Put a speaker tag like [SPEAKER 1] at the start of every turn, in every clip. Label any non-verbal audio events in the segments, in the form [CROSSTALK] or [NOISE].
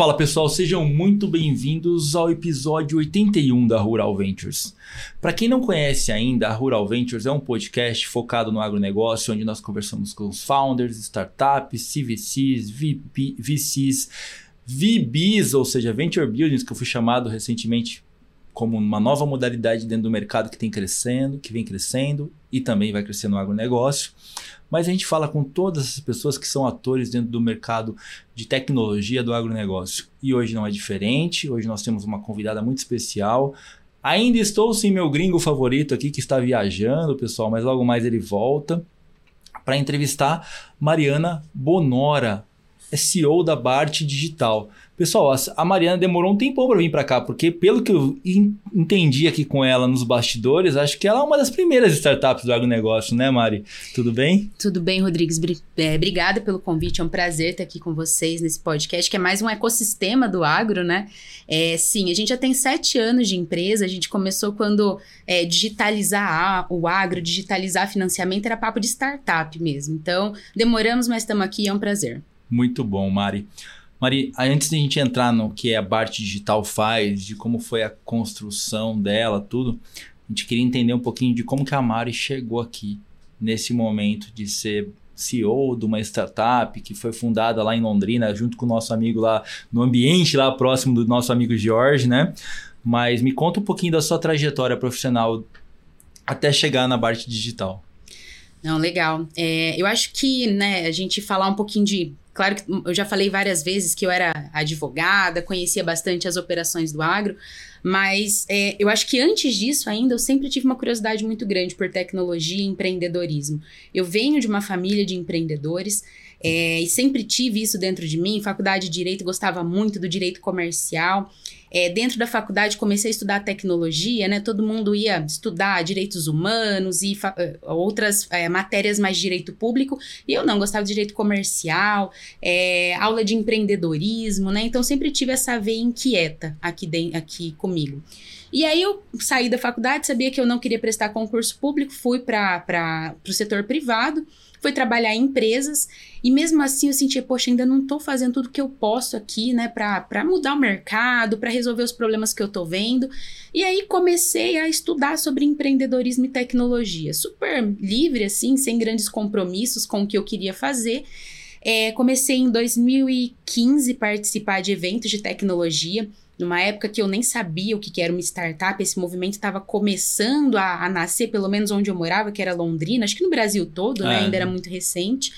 [SPEAKER 1] Fala pessoal, sejam muito bem-vindos ao episódio 81 da Rural Ventures. Para quem não conhece ainda, a Rural Ventures é um podcast focado no agronegócio, onde nós conversamos com os founders, startups, CVCs, VP, VCs, VBs, ou seja, Venture Buildings, que eu fui chamado recentemente como uma nova modalidade dentro do mercado que tem crescendo, que vem crescendo e também vai crescer no agronegócio. Mas a gente fala com todas as pessoas que são atores dentro do mercado de tecnologia do agronegócio. E hoje não é diferente, hoje nós temos uma convidada muito especial. Ainda estou sem meu gringo favorito aqui que está viajando, pessoal, mas logo mais ele volta para entrevistar Mariana Bonora, CEO da Bart Digital. Pessoal, a Mariana demorou um tempão para vir para cá, porque pelo que eu entendi aqui com ela nos bastidores, acho que ela é uma das primeiras startups do agronegócio, né, Mari? Tudo bem?
[SPEAKER 2] Tudo bem, Rodrigues. É, obrigada pelo convite. É um prazer estar aqui com vocês nesse podcast, que é mais um ecossistema do agro, né? É, sim, a gente já tem sete anos de empresa. A gente começou quando é, digitalizar o agro, digitalizar financiamento, era papo de startup mesmo. Então, demoramos, mas estamos aqui. É um prazer.
[SPEAKER 1] Muito bom, Mari. Mari, antes de a gente entrar no que a Bart Digital faz, de como foi a construção dela, tudo, a gente queria entender um pouquinho de como que a Mari chegou aqui nesse momento de ser CEO de uma startup que foi fundada lá em Londrina, junto com o nosso amigo lá, no ambiente lá próximo do nosso amigo Jorge, né? Mas me conta um pouquinho da sua trajetória profissional até chegar na Bart Digital.
[SPEAKER 2] Não, legal. É, eu acho que, né, a gente falar um pouquinho de Claro que eu já falei várias vezes que eu era advogada, conhecia bastante as operações do agro, mas é, eu acho que antes disso ainda eu sempre tive uma curiosidade muito grande por tecnologia e empreendedorismo. Eu venho de uma família de empreendedores. É, e sempre tive isso dentro de mim. Faculdade de Direito, gostava muito do direito comercial. É, dentro da faculdade comecei a estudar tecnologia, né? Todo mundo ia estudar direitos humanos e eh, outras é, matérias mais de direito público, e eu não gostava de direito comercial, é, aula de empreendedorismo, né? Então sempre tive essa veia inquieta aqui, de, aqui comigo. E aí eu saí da faculdade, sabia que eu não queria prestar concurso público, fui para o setor privado foi trabalhar em empresas e mesmo assim eu sentia, poxa, ainda não estou fazendo tudo que eu posso aqui, né, para mudar o mercado, para resolver os problemas que eu estou vendo. E aí comecei a estudar sobre empreendedorismo e tecnologia, super livre assim, sem grandes compromissos com o que eu queria fazer. É, comecei em 2015 participar de eventos de tecnologia numa época que eu nem sabia o que era uma startup, esse movimento estava começando a, a, nascer, pelo menos onde eu morava, que era Londrina, acho que no Brasil todo, né? É. Ainda era muito recente.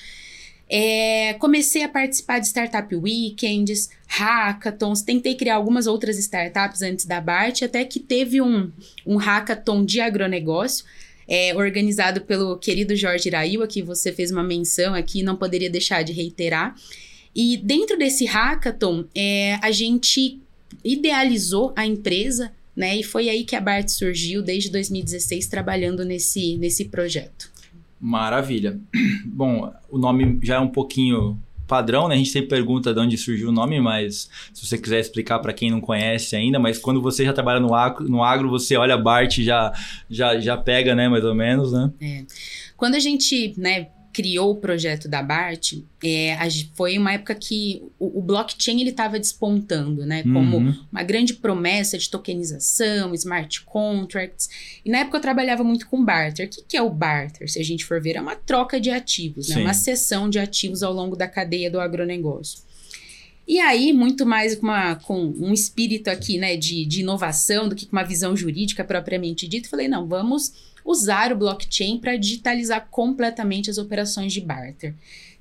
[SPEAKER 2] É, comecei a participar de Startup Weekends, hackathons, tentei criar algumas outras startups antes da BART, até que teve um, um hackathon de agronegócio, é, organizado pelo querido Jorge Iraíwa, que você fez uma menção aqui, não poderia deixar de reiterar. E dentro desse hackathon, é, a gente idealizou a empresa, né? E foi aí que a Bart surgiu desde 2016 trabalhando nesse, nesse projeto.
[SPEAKER 1] Maravilha. [CLEARS THROAT] Bom, o nome já é um pouquinho padrão, né? A gente sempre pergunta de onde surgiu o nome, mas se você quiser explicar para quem não conhece ainda, mas quando você já trabalha no agro, no agro você olha Bart já já já pega, né, mais ou menos, né?
[SPEAKER 2] É. Quando a gente, né, criou o projeto da BART, é, foi uma época que o, o blockchain ele estava despontando, né? Como uhum. uma grande promessa de tokenização, smart contracts. E na época eu trabalhava muito com barter. O que, que é o barter? Se a gente for ver, é uma troca de ativos, né? Uma cessão de ativos ao longo da cadeia do agronegócio. E aí, muito mais com, uma, com um espírito aqui, né, de, de inovação do que com uma visão jurídica propriamente dita, falei, não, vamos usar o blockchain para digitalizar completamente as operações de barter.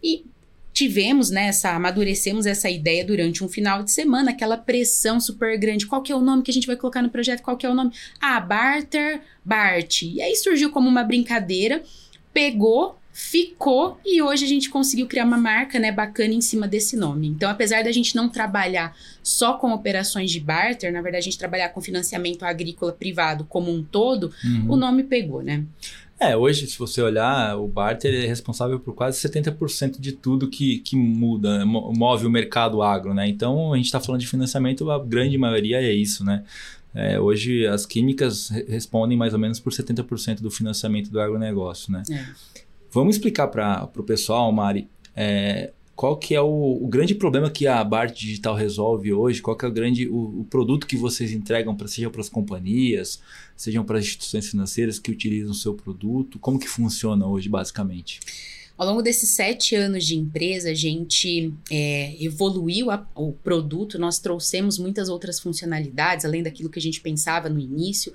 [SPEAKER 2] E tivemos né, amadurecemos essa ideia durante um final de semana, aquela pressão super grande. Qual que é o nome que a gente vai colocar no projeto? Qual que é o nome? Ah, Barter, Bart. E aí surgiu como uma brincadeira, pegou ficou e hoje a gente conseguiu criar uma marca, né, bacana em cima desse nome. Então, apesar da gente não trabalhar só com operações de barter, na verdade a gente trabalhar com financiamento agrícola privado como um todo, uhum. o nome pegou, né?
[SPEAKER 1] É, hoje, se você olhar, o barter é responsável por quase 70% de tudo que, que muda, move o mercado agro, né? Então, a gente está falando de financiamento, a grande maioria é isso, né? É, hoje, as químicas respondem mais ou menos por 70% do financiamento do agronegócio, né? É. Vamos explicar para o pessoal, Mari, é, qual que é o, o, grande problema que a Bart Digital resolve hoje? Qual que é o grande o, o produto que vocês entregam para seja para as companhias, sejam para as instituições financeiras que utilizam o seu produto? Como que funciona hoje basicamente?
[SPEAKER 2] Ao longo desses sete anos de empresa, a gente é, evoluiu a, o produto, nós trouxemos muitas outras funcionalidades, além daquilo que a gente pensava no início.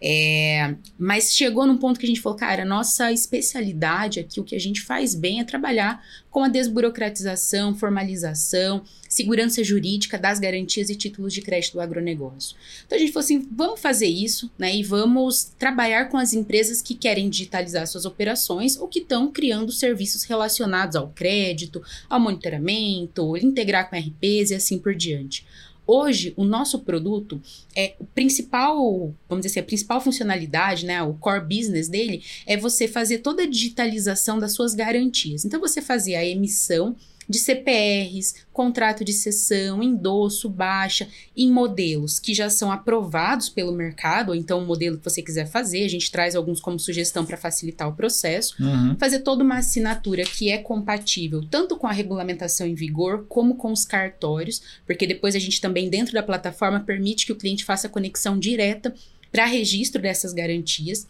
[SPEAKER 2] É, mas chegou num ponto que a gente falou, cara, nossa especialidade aqui, o que a gente faz bem é trabalhar com a desburocratização, formalização, segurança jurídica das garantias e títulos de crédito do agronegócio. Então a gente falou assim, vamos fazer isso, né? E vamos trabalhar com as empresas que querem digitalizar suas operações ou que estão criando serviços relacionados ao crédito, ao monitoramento, integrar com RPs e assim por diante. Hoje, o nosso produto é o principal, vamos dizer assim, a principal funcionalidade, né, o core business dele é você fazer toda a digitalização das suas garantias. Então, você fazer a emissão de CPRs, contrato de cessão, endosso, baixa, em modelos que já são aprovados pelo mercado, ou então o modelo que você quiser fazer, a gente traz alguns como sugestão para facilitar o processo. Uhum. Fazer toda uma assinatura que é compatível tanto com a regulamentação em vigor como com os cartórios, porque depois a gente também, dentro da plataforma, permite que o cliente faça conexão direta para registro dessas garantias.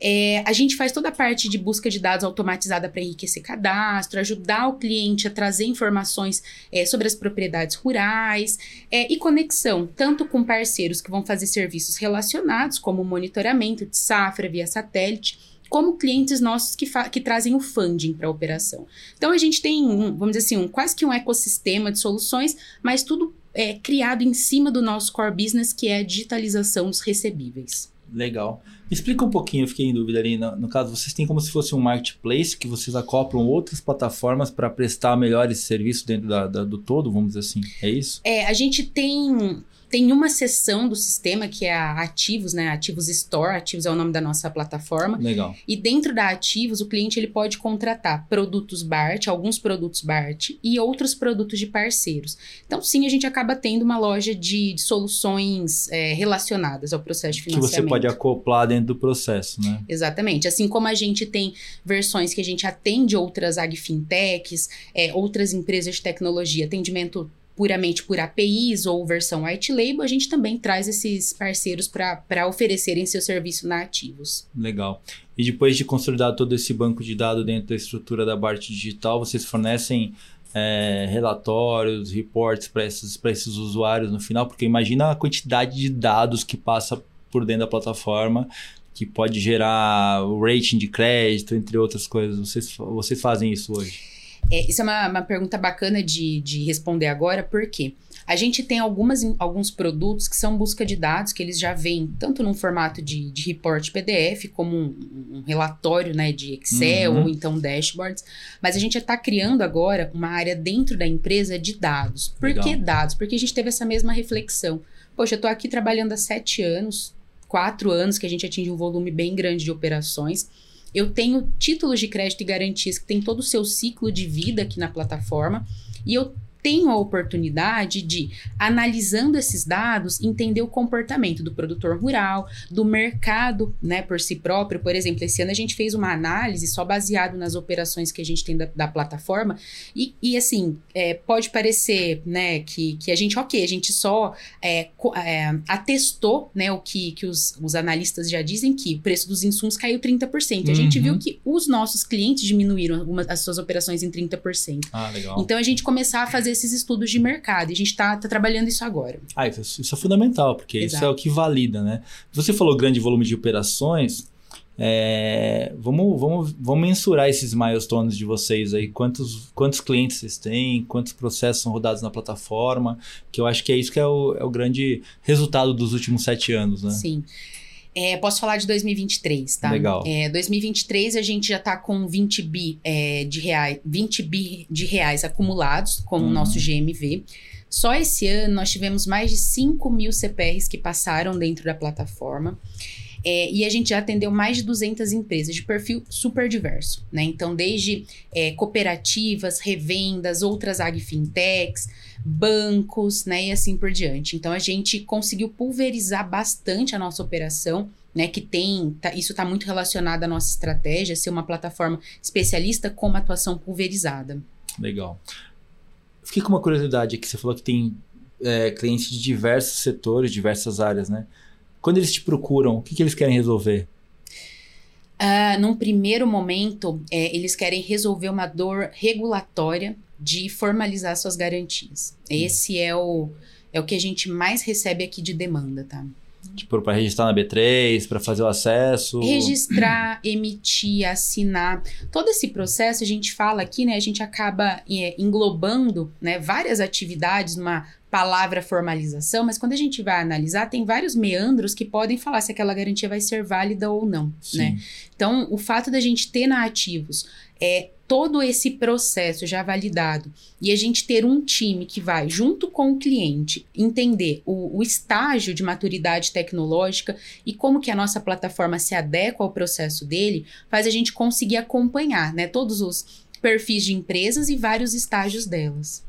[SPEAKER 2] É, a gente faz toda a parte de busca de dados automatizada para enriquecer cadastro, ajudar o cliente a trazer informações é, sobre as propriedades rurais é, e conexão, tanto com parceiros que vão fazer serviços relacionados, como monitoramento de safra via satélite, como clientes nossos que, que trazem o funding para a operação. Então a gente tem, um, vamos dizer assim, um, quase que um ecossistema de soluções, mas tudo é criado em cima do nosso core business, que é a digitalização dos recebíveis.
[SPEAKER 1] Legal. Explica um pouquinho, eu fiquei em dúvida ali. No, no, caso, vocês têm como se fosse um marketplace que vocês acoplam outras plataformas para prestar melhores serviços dentro da, da, do todo, vamos dizer assim. É isso?
[SPEAKER 2] É, a gente tem tem uma seção do sistema que é a Ativos, né? Ativos Store, Ativos é o nome da nossa plataforma.
[SPEAKER 1] Legal.
[SPEAKER 2] E dentro da Ativos, o cliente ele pode contratar produtos BART, alguns produtos BART e outros produtos de parceiros. Então, sim, a gente acaba tendo uma loja de, de soluções é, relacionadas ao processo de financiamento.
[SPEAKER 1] Que você pode acoplar dentro do processo, né?
[SPEAKER 2] Exatamente. Assim como a gente tem versões que a gente atende outras agfintechs, é, outras empresas de tecnologia, atendimento puramente por APIs ou versão white label, a gente também traz esses parceiros para oferecerem seu serviço na Ativos.
[SPEAKER 1] Legal. E depois de consolidar todo esse banco de dados dentro da estrutura da Bart Digital, vocês fornecem é, relatórios, reports para esses, esses usuários no final? Porque imagina a quantidade de dados que passa por dentro da plataforma que pode gerar o rating de crédito, entre outras coisas. Vocês, vocês fazem isso hoje?
[SPEAKER 2] É, isso é uma, uma pergunta bacana de, de responder agora, porque a gente tem algumas, alguns produtos que são busca de dados, que eles já vêm tanto num formato de, de report PDF, como um, um relatório né, de Excel uhum. ou então dashboards, mas a gente já está criando agora uma área dentro da empresa de dados. Por Legal. que dados? Porque a gente teve essa mesma reflexão. Poxa, eu estou aqui trabalhando há sete anos, quatro anos que a gente atinge um volume bem grande de operações. Eu tenho títulos de crédito e garantias que tem todo o seu ciclo de vida aqui na plataforma e eu tenho a oportunidade de, analisando esses dados, entender o comportamento do produtor rural, do mercado, né, por si próprio. Por exemplo, esse ano a gente fez uma análise só baseado nas operações que a gente tem da, da plataforma e, e assim, é, pode parecer, né, que, que a gente, ok, a gente só é, é, atestou, né, o que, que os, os analistas já dizem que o preço dos insumos caiu 30%. Uhum. A gente viu uhum. que os nossos clientes diminuíram uma, as suas operações em 30%.
[SPEAKER 1] Ah, legal.
[SPEAKER 2] Então a gente começar a fazer fazer esses estudos de mercado. E a gente está tá trabalhando isso agora.
[SPEAKER 1] Ah, isso, isso é fundamental, porque Exato. isso é o que valida, né? Você falou grande volume de operações. É, vamos, vamos, vamos mensurar esses milestones de vocês aí. Quantos, quantos clientes vocês têm, quantos processos são rodados na plataforma, que eu acho que é isso que é o, é o grande resultado dos últimos sete anos, né?
[SPEAKER 2] Sim. É, posso falar de 2023, tá?
[SPEAKER 1] Legal.
[SPEAKER 2] É, 2023 a gente já está com 20 bi é, de reais, 20 bi de reais acumulados com uhum. o nosso GMV. Só esse ano nós tivemos mais de 5 mil CPRs que passaram dentro da plataforma. É, e a gente já atendeu mais de 200 empresas de perfil super diverso, né? Então, desde é, cooperativas, revendas, outras agfintechs, bancos, né? E assim por diante. Então, a gente conseguiu pulverizar bastante a nossa operação. Né, que tem, tá, isso está muito relacionado à nossa estratégia, ser uma plataforma especialista com uma atuação pulverizada.
[SPEAKER 1] Legal. Fiquei com uma curiosidade aqui, você falou que tem é, clientes de diversos setores, diversas áreas, né? Quando eles te procuram, o que, que eles querem resolver?
[SPEAKER 2] Uh, num primeiro momento, é, eles querem resolver uma dor regulatória de formalizar suas garantias. Esse é o, é o que a gente mais recebe aqui de demanda, tá?
[SPEAKER 1] Tipo, para registrar na B3, para fazer o acesso.
[SPEAKER 2] Registrar, emitir, assinar. Todo esse processo, a gente fala aqui, né? A gente acaba é, englobando né, várias atividades numa palavra formalização, mas quando a gente vai analisar, tem vários meandros que podem falar se aquela garantia vai ser válida ou não, Sim. né? Então, o fato da gente ter na ativos é todo esse processo já validado e a gente ter um time que vai, junto com o cliente, entender o, o, estágio de maturidade tecnológica e como que a nossa plataforma se adequa ao processo dele, faz a gente conseguir acompanhar né, todos os perfis de empresas e vários estágios delas.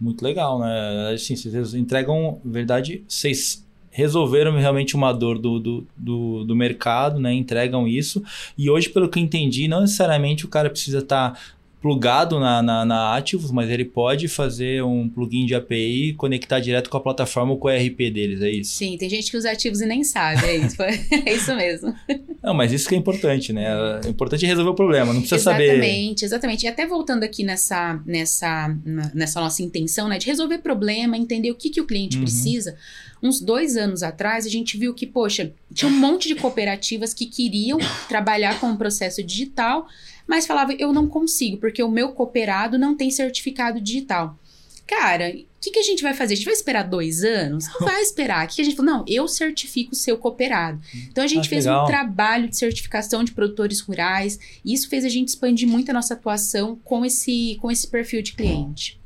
[SPEAKER 1] Muito legal, né? Assim, vocês entregam, verdade, vocês resolveram realmente uma dor do, do, do, do, mercado, né? Entregam isso. E hoje, pelo que eu entendi, não necessariamente o cara precisa estar tá plugado na, na, na Ativos, mas ele pode fazer um plugin de API e conectar direto com a plataforma ou com o ERP deles, é isso?
[SPEAKER 2] Sim, tem gente que usa ativos e nem sabe, é isso, [LAUGHS] é isso mesmo.
[SPEAKER 1] Não, mas isso que é importante, né? É importante resolver o problema, não precisa
[SPEAKER 2] exatamente,
[SPEAKER 1] saber...
[SPEAKER 2] Exatamente, exatamente. E até voltando aqui nessa, nessa, nessa nossa intenção, né, de resolver problema, entender o que, que o cliente uhum. precisa, uns dois anos atrás, a gente viu que, poxa, tinha um monte de cooperativas que queriam trabalhar com o processo digital, mas falava, eu não consigo, porque o meu cooperado não tem certificado digital. Cara, o que, que, a gente vai fazer? A gente vai esperar dois anos? Não vai esperar. O que, que a gente falou? Não, eu certifico o seu cooperado. Então a gente ah, fez legal. um trabalho de certificação de produtores rurais, e isso fez a gente expandir muito a nossa atuação com esse, com esse perfil de cliente.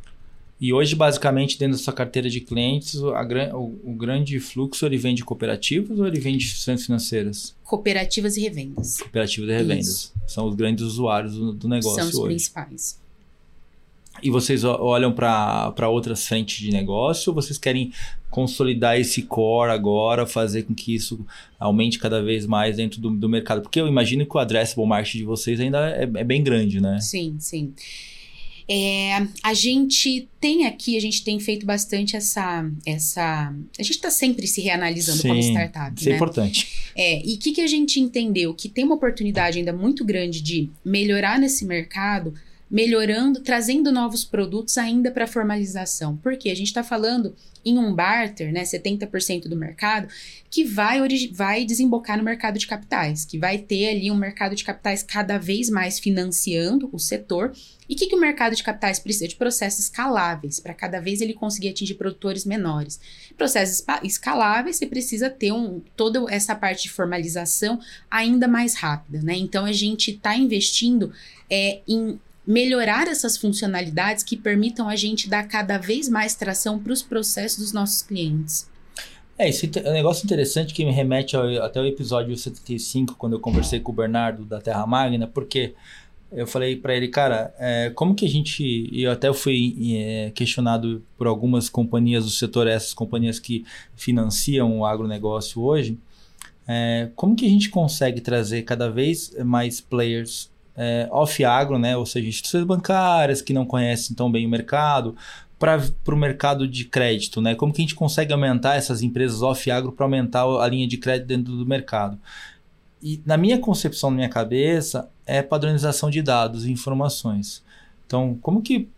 [SPEAKER 1] E hoje, basicamente, dentro da sua carteira de clientes, a, o, o, grande fluxo ele vem de cooperativas ou ele vem de instituições financeiras?
[SPEAKER 2] Cooperativas e revendas.
[SPEAKER 1] Cooperativas e revendas. Isso. São os grandes usuários do, do negócio
[SPEAKER 2] São
[SPEAKER 1] os
[SPEAKER 2] hoje. principais.
[SPEAKER 1] E vocês olham para outras frentes de negócio ou vocês querem consolidar esse core agora, fazer com que isso aumente cada vez mais dentro do, do mercado? Porque eu imagino que o addressable market de vocês ainda é, é bem grande, né?
[SPEAKER 2] Sim, sim. É, a gente tem aqui, a gente tem feito bastante essa. essa a gente está sempre se reanalisando Sim, como startup.
[SPEAKER 1] Isso é né? é importante.
[SPEAKER 2] É, e o que, que a gente entendeu? Que tem uma oportunidade ainda muito grande de melhorar nesse mercado melhorando, trazendo novos produtos ainda para formalização. Porque a gente está falando em um barter, né, 70% do mercado, que vai, vai desembocar no mercado de capitais, que vai ter ali um mercado de capitais cada vez mais financiando o setor. E o que, que o mercado de capitais precisa? De processos escaláveis, para cada vez ele conseguir atingir produtores menores. Processos escaláveis, você precisa ter um, toda essa parte de formalização ainda mais rápida. Né? Então, a gente está investindo é, em melhorar essas funcionalidades que permitam a gente dar cada vez mais tração para os processos dos nossos clientes.
[SPEAKER 1] É, isso é um negócio interessante que me remete ao, até o episódio 75, quando eu conversei com o Bernardo da Terra Magna, porque eu falei para ele, cara, é, como que a gente. E eu até fui é, questionado por algumas companhias do setor, essas companhias que financiam o agronegócio hoje, é, como que a gente consegue trazer cada vez mais players é, off-agro, né? ou seja, instituições bancárias que não conhecem tão bem o mercado, para o mercado de crédito, né? Como que a gente consegue aumentar essas empresas off-agro para aumentar a linha de crédito dentro do mercado? E na minha concepção, na minha cabeça, é padronização de dados e informações. Então, como que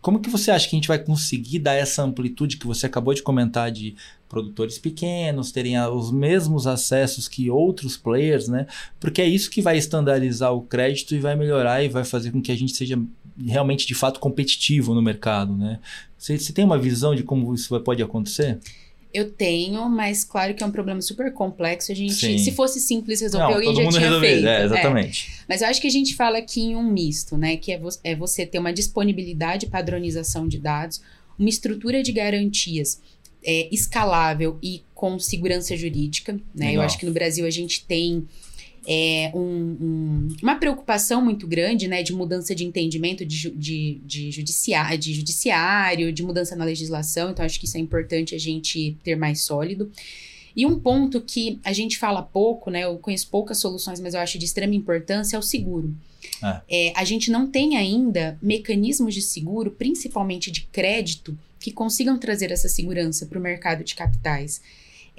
[SPEAKER 1] como que você acha que a gente vai conseguir dar essa amplitude que você acabou de comentar de produtores pequenos terem os mesmos acessos que outros players, né? Porque é isso que vai estandarizar o crédito e vai melhorar e vai fazer com que a gente seja realmente de fato competitivo no mercado, né? Você, você tem uma visão de como isso pode acontecer?
[SPEAKER 2] Eu tenho, mas claro que é um problema super complexo. A gente, Sim. se fosse simples resolver,
[SPEAKER 1] Não,
[SPEAKER 2] alguém já tinha feito.
[SPEAKER 1] É, exatamente.
[SPEAKER 2] É. Mas eu acho que a gente fala aqui em um misto, né? Que é, vo é você ter uma disponibilidade e padronização de dados, uma estrutura de garantias é, escalável e com segurança jurídica. Né? Legal. Eu acho que no Brasil a gente tem é, um, um, uma preocupação muito grande né, de mudança de entendimento de, de, de, judiciário, de judiciário, de mudança na legislação. Então, acho que isso é importante a gente ter mais sólido. E um ponto que a gente fala pouco, né? Eu conheço poucas soluções, mas eu acho de extrema importância é o seguro. É. É, a gente não tem ainda mecanismos de seguro, principalmente de crédito, que consigam trazer essa segurança para o mercado de capitais.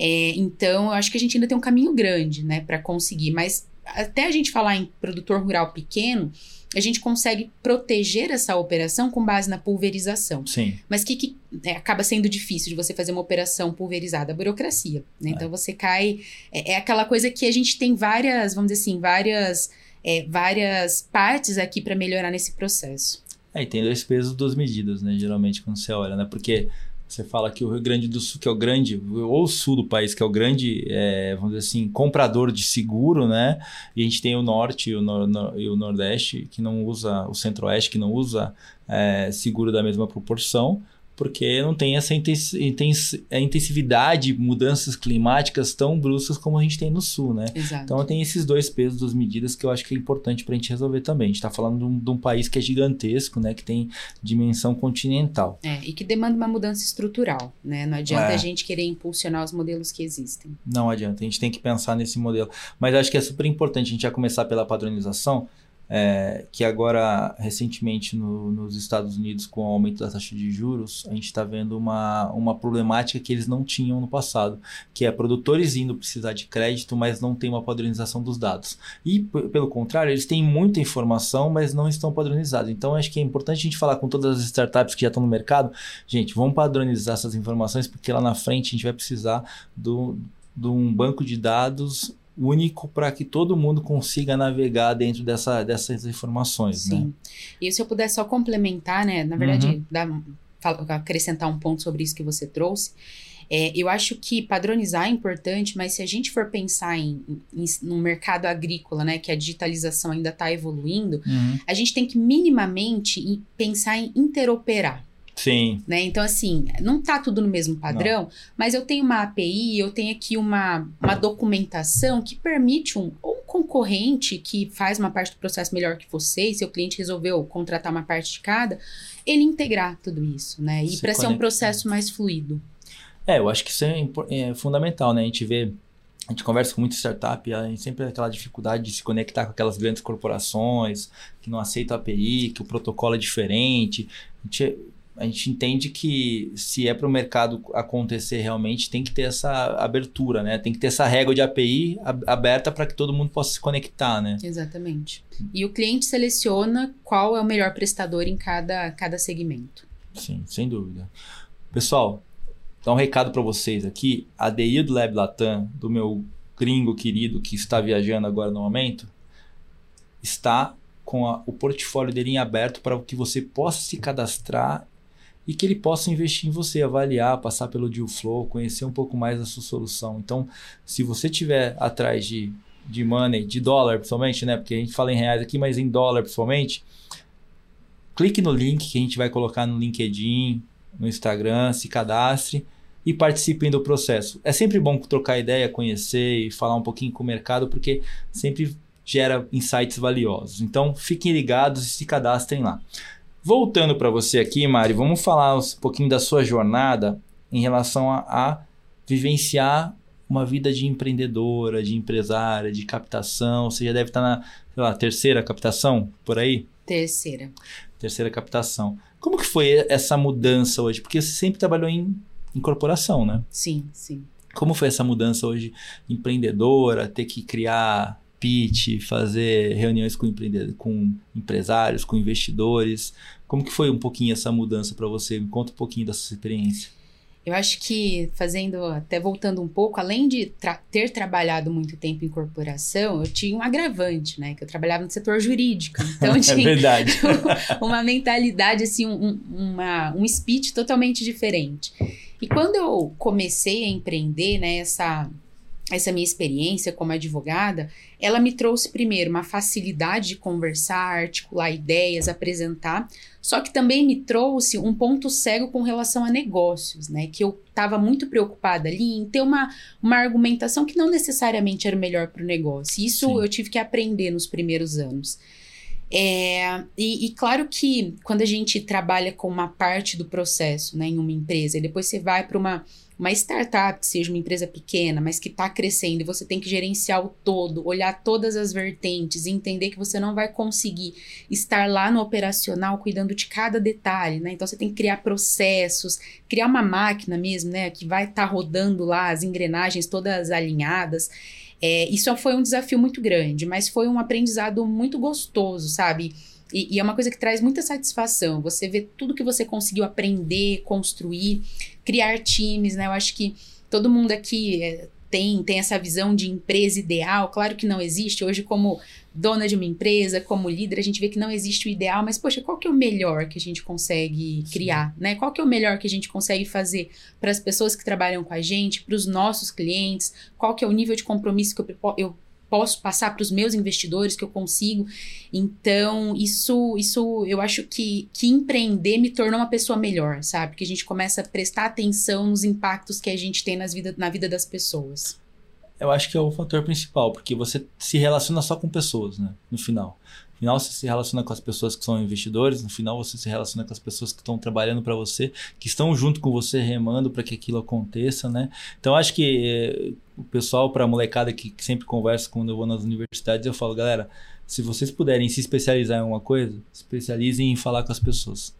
[SPEAKER 2] É, então, eu acho que a gente ainda tem um caminho grande, né, para conseguir. Mas até a gente falar em produtor rural pequeno, a gente consegue proteger essa operação com base na pulverização.
[SPEAKER 1] Sim.
[SPEAKER 2] Mas o que, que é, acaba sendo difícil de você fazer uma operação pulverizada? A burocracia. Né? É. Então você cai. É, é, aquela coisa que a gente tem várias, vamos dizer assim, várias, é, várias partes aqui para melhorar nesse processo.
[SPEAKER 1] É, e tem dois pesos, duas medidas, né? Geralmente quando você olha, né? Porque você fala que o Rio Grande do Sul, que é o grande, ou o sul do país, que é o grande, é, vamos dizer assim, comprador de seguro, né? E a gente tem o norte e o, nor, no, e o nordeste, que não usa, o centro-oeste, que não usa é, seguro da mesma proporção porque não tem essa intensividade, mudanças climáticas tão bruscas como a gente tem no sul, né?
[SPEAKER 2] Exato.
[SPEAKER 1] Então tem esses dois pesos, duas medidas que eu acho que é importante para a gente resolver também. A gente está falando de um, de um, país que é gigantesco, né? Que tem dimensão continental.
[SPEAKER 2] É, e que demanda uma mudança estrutural, né? Não adianta é. a gente querer impulsionar os modelos que existem.
[SPEAKER 1] Não adianta, a gente tem que pensar nesse modelo. Mas acho que é super importante a gente já começar pela padronização, é, que agora, recentemente, no, nos Estados Unidos, com o aumento da taxa de juros, a gente está vendo uma, uma problemática que eles não tinham no passado, que é produtores indo precisar de crédito, mas não tem uma padronização dos dados. E, pelo contrário, eles têm muita informação, mas não estão padronizados. Então, acho que é importante a gente falar com todas as startups que já estão no mercado, gente, vamos padronizar essas informações, porque lá na frente a gente vai precisar do, de um banco de dados único para que todo mundo consiga navegar dentro dessa, dessas informações. Sim. Né?
[SPEAKER 2] E se eu puder só complementar, né? Na verdade, uhum. dar, acrescentar um ponto sobre isso que você trouxe. É, eu acho que padronizar é importante, mas se a gente for pensar em, em no mercado agrícola, né, que a digitalização ainda está evoluindo, uhum. a gente tem que minimamente pensar em interoperar.
[SPEAKER 1] Sim.
[SPEAKER 2] Né? Então, assim, não tá tudo no mesmo padrão, não. mas eu tenho uma API, eu tenho aqui uma, uma documentação que permite um, um concorrente que faz uma parte do processo melhor que você, e seu cliente resolveu contratar uma parte de cada, ele integrar tudo isso, né? E para ser um processo mais fluido.
[SPEAKER 1] É, eu acho que isso é, é fundamental, né? A gente vê a gente conversa com muita startup, a gente sempre tem aquela dificuldade de se conectar com aquelas grandes corporações que não aceitam API, que o protocolo é diferente. A gente a gente entende que se é para o mercado acontecer realmente, tem que ter essa abertura, né? Tem que ter essa régua de API aberta para que todo mundo possa se conectar, né?
[SPEAKER 2] Exatamente. E o cliente seleciona qual é o melhor prestador em cada, cada segmento.
[SPEAKER 1] Sim, sem dúvida. Pessoal, dá um recado para vocês aqui. A DI do Lab Latam, do meu gringo querido que está viajando agora no momento, está com a, o portfólio dele em aberto para que você possa se cadastrar e que ele possa investir em você, avaliar, passar pelo deal flow, conhecer um pouco mais da sua solução. Então, se você tiver atrás de, de money, de dólar principalmente, né? Porque a gente fala em reais aqui, mas em dólar principalmente, clique no link que a gente vai colocar no LinkedIn, no Instagram, se cadastre e participem do processo. É sempre bom trocar ideia, conhecer e falar um pouquinho com o mercado, porque sempre gera insights valiosos. Então, fiquem ligados e se cadastrem lá. Voltando para você aqui, Mari, vamos falar um pouquinho da sua jornada em relação a, a vivenciar uma vida de empreendedora, de empresária, de captação. Você já deve estar na sei lá, terceira captação por aí?
[SPEAKER 2] Terceira.
[SPEAKER 1] Terceira captação. Como que foi essa mudança hoje? Porque você sempre trabalhou em, em corporação, né?
[SPEAKER 2] Sim, sim.
[SPEAKER 1] Como foi essa mudança hoje empreendedora, ter que criar pitch, fazer reuniões com, com empresários, com investidores. Como que foi um pouquinho essa mudança para você? Me conta um pouquinho da sua experiência.
[SPEAKER 2] Eu acho que fazendo, até voltando um pouco, além de tra ter trabalhado muito tempo em corporação, eu tinha um agravante, né? Que eu trabalhava no setor jurídico. Então [LAUGHS]
[SPEAKER 1] tinha é verdade. [LAUGHS]
[SPEAKER 2] uma mentalidade, assim, um, uma, um speech totalmente diferente. E quando eu comecei a empreender, né, essa, essa minha experiência como advogada, ela me trouxe primeiro uma facilidade de conversar, articular ideias, apresentar, só que também me trouxe um ponto cego com relação a negócios, né? Que eu estava muito preocupada ali em ter uma, uma argumentação que não necessariamente era o melhor para o negócio. Isso Sim. eu tive que aprender nos primeiros anos. É, e, e, claro que quando a gente trabalha com uma parte do processo né, em uma empresa e depois você vai para uma uma startup, que seja uma empresa pequena, mas que está crescendo, e você tem que gerenciar o todo, olhar todas as vertentes, entender que você não vai conseguir estar lá no operacional cuidando de cada detalhe, né? Então você tem que criar processos, criar uma máquina mesmo, né? Que vai estar tá rodando lá as engrenagens todas alinhadas. É, isso foi um desafio muito grande, mas foi um aprendizado muito gostoso, sabe? E, e, é uma coisa que traz muita satisfação. Você vê tudo que você conseguiu aprender, construir, criar times, né? Eu acho que todo mundo aqui é, tem, tem essa visão de empresa ideal. Claro que não existe. Hoje, como dona de uma empresa, como líder, a gente vê que não existe o ideal, mas, poxa, qual que é o melhor que a gente consegue criar, né? Qual que é o melhor que a gente consegue fazer para as pessoas que trabalham com a gente, para os nossos clientes? Qual que é o nível de compromisso que eu, eu posso passar para os meus investidores, que eu consigo. Então, isso, isso eu acho que, que empreender me tornou uma pessoa melhor, sabe? Porque a gente começa a prestar atenção nos impactos que a gente tem nas vida, na vida das pessoas.
[SPEAKER 1] Eu acho que é o fator principal, porque você se relaciona só com pessoas, né? No final final você se relaciona com as pessoas que são investidores, no final você se relaciona com as pessoas que estão trabalhando para você, que estão junto com você remando para que aquilo aconteça, né? Então acho que eh, o pessoal para a molecada que, que sempre conversa quando eu vou nas universidades, eu falo, galera, se vocês puderem se especializar em uma coisa, especializem em falar com as pessoas.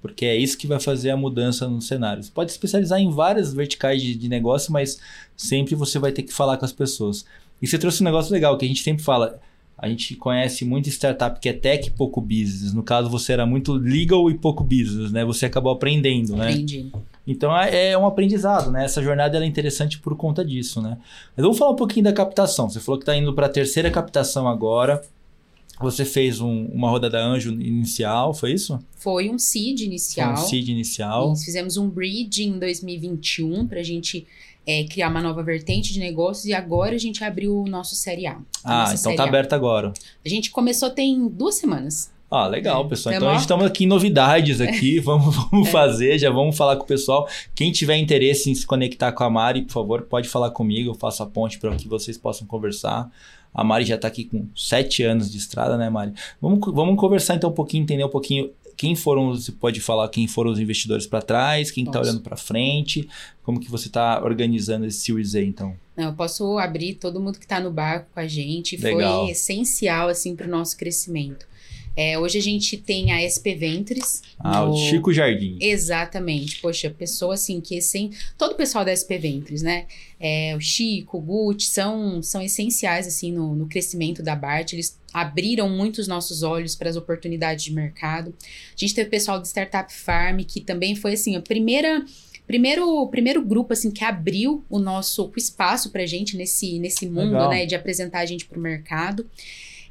[SPEAKER 1] Porque é isso que vai fazer a mudança no cenário. Você pode especializar em várias verticais de, de negócio, mas sempre você vai ter que falar com as pessoas. E você trouxe um negócio legal que a gente sempre fala a gente conhece muito startup que é tech e pouco business. No caso, você era muito legal e pouco business, né? Você acabou aprendendo, né?
[SPEAKER 2] Aprendi.
[SPEAKER 1] Então é, é um aprendizado, né? Essa jornada é interessante por conta disso, né? Mas vamos falar um pouquinho da captação. Você falou que está indo para a terceira captação agora. Você fez um, uma rodada anjo inicial, foi isso?
[SPEAKER 2] Foi um seed inicial.
[SPEAKER 1] Foi um seed inicial.
[SPEAKER 2] Nós fizemos um bridge em 2021 para a gente é, criar uma nova vertente de negócios e agora a gente abriu o nosso Série A.
[SPEAKER 1] Ah, então tá aberto agora.
[SPEAKER 2] A gente começou tem duas semanas.
[SPEAKER 1] Ah, legal, é, pessoal. Então a gente estamos aqui em novidades aqui. [LAUGHS] Vamos, vamos é. fazer, já vamos falar com o pessoal. Quem tiver interesse em se conectar com a Mari, por favor, pode falar comigo. Eu faço a ponte para que vocês possam conversar. A Mari já está aqui com sete anos de estrada, né, Mari? Vamos, vamos conversar então um pouquinho, entender um pouquinho quem foram, você pode falar quem foram os investidores para trás, quem está olhando para frente, como que você está organizando esse Series A, então?
[SPEAKER 2] Não, eu posso abrir todo mundo que está no barco com a gente, Legal. foi essencial assim para o nosso crescimento. É, hoje a gente tem a SP Ventures.
[SPEAKER 1] Ah, no... o Chico Jardim.
[SPEAKER 2] Exatamente. Poxa, pessoa assim que sem todo o pessoal da SP Ventures, né? É, o Chico, o Gucci, são, são essenciais assim no, no crescimento da Bart. Eles abriram muito os nossos olhos para as oportunidades de mercado. A gente teve o pessoal do Startup Farm, que também foi assim, a primeira primeiro primeiro grupo assim que abriu o nosso espaço para gente nesse nesse mundo Legal. né de apresentar a gente para o mercado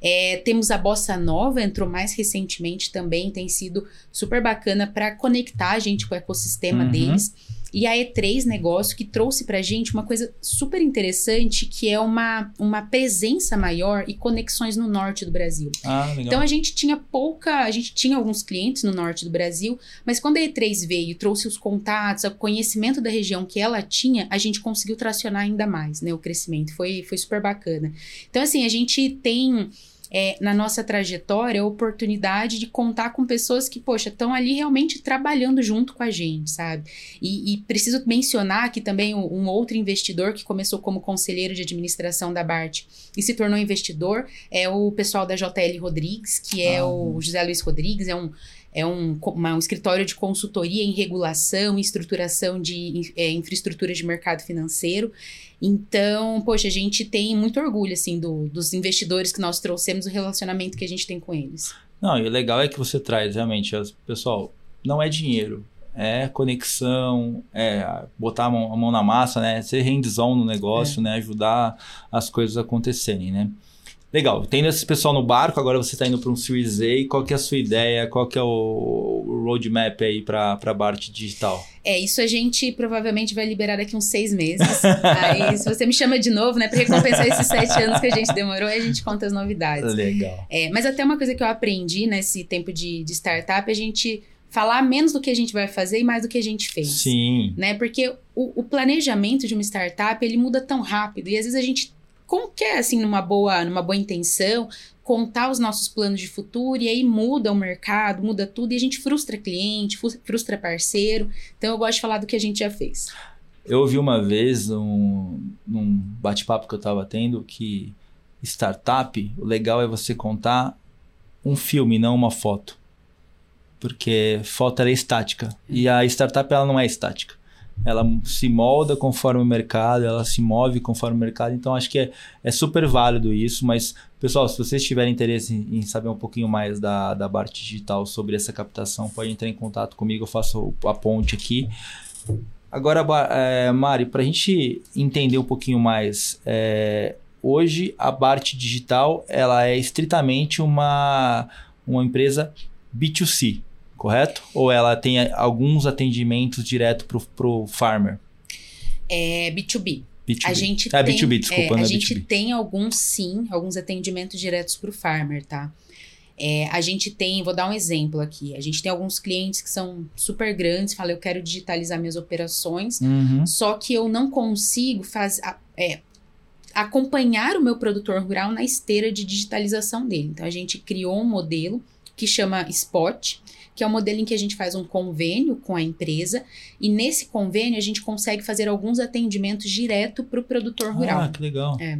[SPEAKER 2] é, temos a Bossa Nova, entrou mais recentemente também, tem sido super bacana para conectar a gente com o ecossistema uhum. deles. E a E3 Negócio, que trouxe pra gente uma coisa super interessante, que é uma, uma presença maior e conexões no norte do Brasil.
[SPEAKER 1] Ah, legal.
[SPEAKER 2] Então a gente tinha pouca, a gente tinha alguns clientes no norte do Brasil, mas quando a E3 veio e trouxe os contatos, o conhecimento da região que ela tinha, a gente conseguiu tracionar ainda mais, né, o crescimento. Foi, foi super bacana. Então, assim, a gente tem é, na nossa trajetória a oportunidade de contar com pessoas que, poxa, estão ali realmente trabalhando junto com a gente, sabe? E, e preciso mencionar aqui também um, um, outro investidor que começou como conselheiro de administração da BART e se tornou investidor, é o pessoal da JL Rodrigues, que é ah, o José Luiz Rodrigues, é um é um, uma, um escritório de consultoria em regulação e estruturação de é, infraestrutura de mercado financeiro. Então, poxa, a gente tem muito orgulho, assim, do, dos investidores que nós trouxemos, o relacionamento que a gente tem com eles.
[SPEAKER 1] Não, e o legal é que você traz, realmente, pessoal, não é dinheiro, é conexão, é botar a mão, a mão na massa, né? Ser hands-on no negócio, é. né? Ajudar as coisas a acontecerem, né? Legal, tendo esse pessoal no barco, agora você está indo para um Series A, qual que é a sua ideia, qual que é o roadmap aí para a Bart Digital?
[SPEAKER 2] É, isso a gente provavelmente vai liberar daqui uns seis meses. [LAUGHS] aí, se você me chama de novo, né, para recompensar esses sete anos que a gente demorou, a gente conta as novidades.
[SPEAKER 1] Legal.
[SPEAKER 2] É, mas até uma coisa que eu aprendi nesse tempo de, de startup, é a gente falar menos do que a gente vai fazer e mais do que a gente fez.
[SPEAKER 1] Sim.
[SPEAKER 2] Né? Porque o, o planejamento de uma startup, ele muda tão rápido e às vezes a gente como quer, assim, numa boa, numa boa intenção, contar os nossos planos de futuro e aí muda o mercado, muda tudo e a gente frustra cliente, frustra parceiro. Então eu gosto de falar do que a gente já fez.
[SPEAKER 1] Eu ouvi uma vez um, num bate-papo que eu estava tendo que startup, o legal é você contar um filme, não uma foto. Porque foto é estática. E a startup ela não é estática. Ela se molda conforme o mercado, ela se move conforme o mercado. Então acho que é, é super válido isso. Mas, pessoal, se vocês tiverem interesse em, em saber um pouquinho mais da, da Bart Digital sobre essa captação, pode entrar em contato comigo, eu faço a ponte aqui. Agora, é, Mari, para a gente entender um pouquinho mais, é, hoje a Bart Digital ela é estritamente uma, uma empresa B2C, correto? Ou ela tem alguns atendimentos direto para o farmer?
[SPEAKER 2] É B2B.
[SPEAKER 1] B2B.
[SPEAKER 2] A gente
[SPEAKER 1] ah,
[SPEAKER 2] tem,
[SPEAKER 1] B2B, desculpa,
[SPEAKER 2] é, a
[SPEAKER 1] é
[SPEAKER 2] gente
[SPEAKER 1] B2B.
[SPEAKER 2] tem alguns sim, alguns atendimentos diretos para o farmer, tá? É, a gente tem, vou dar um exemplo aqui. A gente tem alguns clientes que são super grandes, fala, eu quero digitalizar minhas operações,
[SPEAKER 1] Uhum.
[SPEAKER 2] só que eu não consigo fazer. É, acompanhar o meu produtor rural na esteira de digitalização dele. Então a gente criou um modelo que chama Spot, que é um modelo em que a gente faz um convênio com a empresa e nesse convênio a gente consegue fazer alguns atendimentos direto para o produtor rural.
[SPEAKER 1] Ah, que legal.
[SPEAKER 2] É.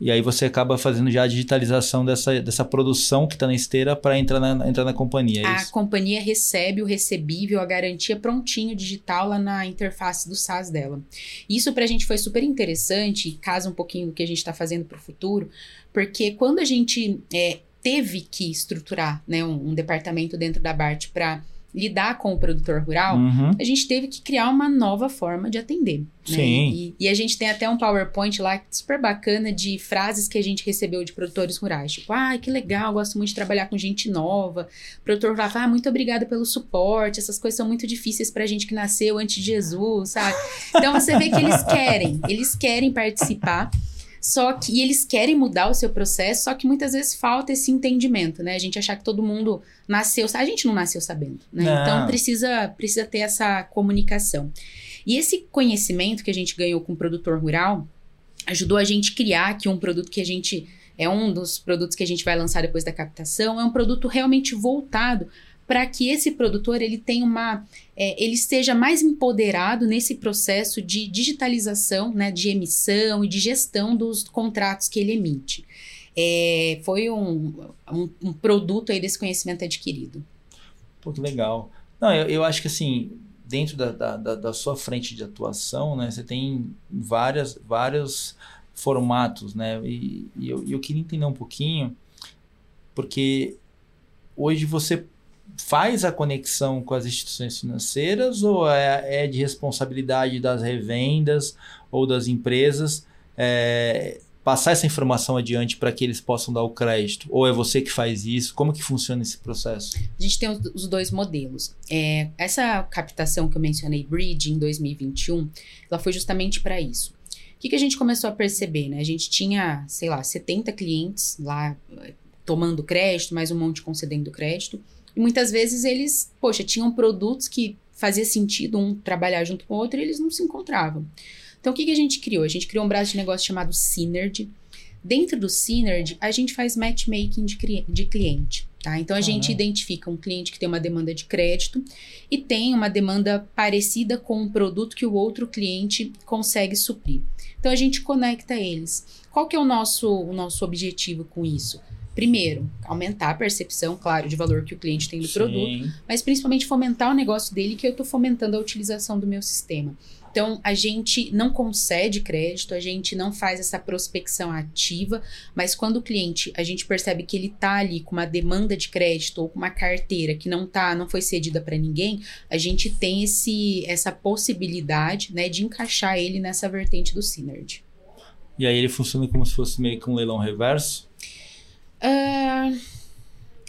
[SPEAKER 1] E aí você acaba fazendo já a digitalização dessa, dessa produção que está na esteira para entrar na, entrar na companhia. É
[SPEAKER 2] a companhia recebe o recebível, a garantia prontinho digital lá na interface do SaaS dela. Isso para a gente foi super interessante e casa um pouquinho do que a gente está fazendo para o futuro, porque quando a gente é, teve que estruturar né, um, um departamento dentro da BART para lidar com o produtor rural,
[SPEAKER 1] Uhum.
[SPEAKER 2] a gente teve que criar uma nova forma de atender. Né?
[SPEAKER 1] Sim.
[SPEAKER 2] E, e a gente tem até um PowerPoint lá super bacana de frases que a gente recebeu de produtores rurais. Tipo, ah, que legal, gosto muito de trabalhar com gente nova. O produtor rural fala, ah, muito obrigada pelo suporte, essas coisas são muito difíceis pra gente que nasceu antes de Jesus, sabe? Então você vê que eles querem, eles querem participar. Só que e eles querem mudar o seu processo, só que muitas vezes falta esse entendimento, né? A gente achar que todo mundo nasceu, a gente não nasceu sabendo, né?
[SPEAKER 1] Não.
[SPEAKER 2] Então precisa precisa ter essa comunicação. E esse conhecimento que a gente ganhou com o produtor rural ajudou a gente criar aqui um produto que a gente é um dos produtos que a gente vai lançar depois da captação, é um produto realmente voltado para que esse produtor ele tenha uma é, ele esteja mais empoderado nesse processo de digitalização, né, de emissão e de gestão dos contratos que ele emite. É, foi um, um, um produto aí desse conhecimento adquirido.
[SPEAKER 1] Pô, que legal. Não, eu, eu acho que assim, dentro da, da, da, sua frente de atuação, né, você tem várias, vários formatos, né? E, e eu, eu queria entender um pouquinho, porque hoje você faz a conexão com as instituições financeiras ou é, é de responsabilidade das revendas ou das empresas é, passar essa informação adiante para que eles possam dar o crédito? Ou é você que faz isso? Como que funciona esse processo?
[SPEAKER 2] A gente tem os, dois modelos. É, essa captação que eu mencionei, Bridge, em 2021, ela foi justamente para isso. O que, que a gente começou a perceber? Né? A gente tinha, sei lá, 70 clientes lá eh, tomando crédito, mais um monte concedendo crédito. E muitas vezes eles, poxa, tinham produtos que fazia sentido um trabalhar junto com o outro e eles não se encontravam. Então, o que, que a gente criou? A gente criou um braço de negócio chamado Synergy. Dentro do Synergy, a gente faz matchmaking de, de cliente. Tá? Então, a gente
[SPEAKER 1] Caramba.
[SPEAKER 2] identifica um cliente que tem uma demanda de crédito e tem uma demanda parecida com um produto que o outro cliente consegue suprir. Então, a gente conecta eles. Qual que é o nosso, o nosso objetivo com isso? Primeiro, aumentar a percepção, claro, de valor que o cliente tem do produto,
[SPEAKER 1] Sim.
[SPEAKER 2] mas principalmente fomentar o negócio dele, que eu estou fomentando a utilização do meu sistema. Então, a gente não concede crédito, a gente não faz essa prospecção ativa, mas quando o cliente, a gente percebe que ele está ali com uma demanda de crédito ou com uma carteira que não tá, não foi cedida para ninguém, a gente tem esse, essa possibilidade, né, de encaixar ele nessa vertente do Synergy.
[SPEAKER 1] E aí ele funciona como se fosse meio que um leilão reverso?
[SPEAKER 2] Ah,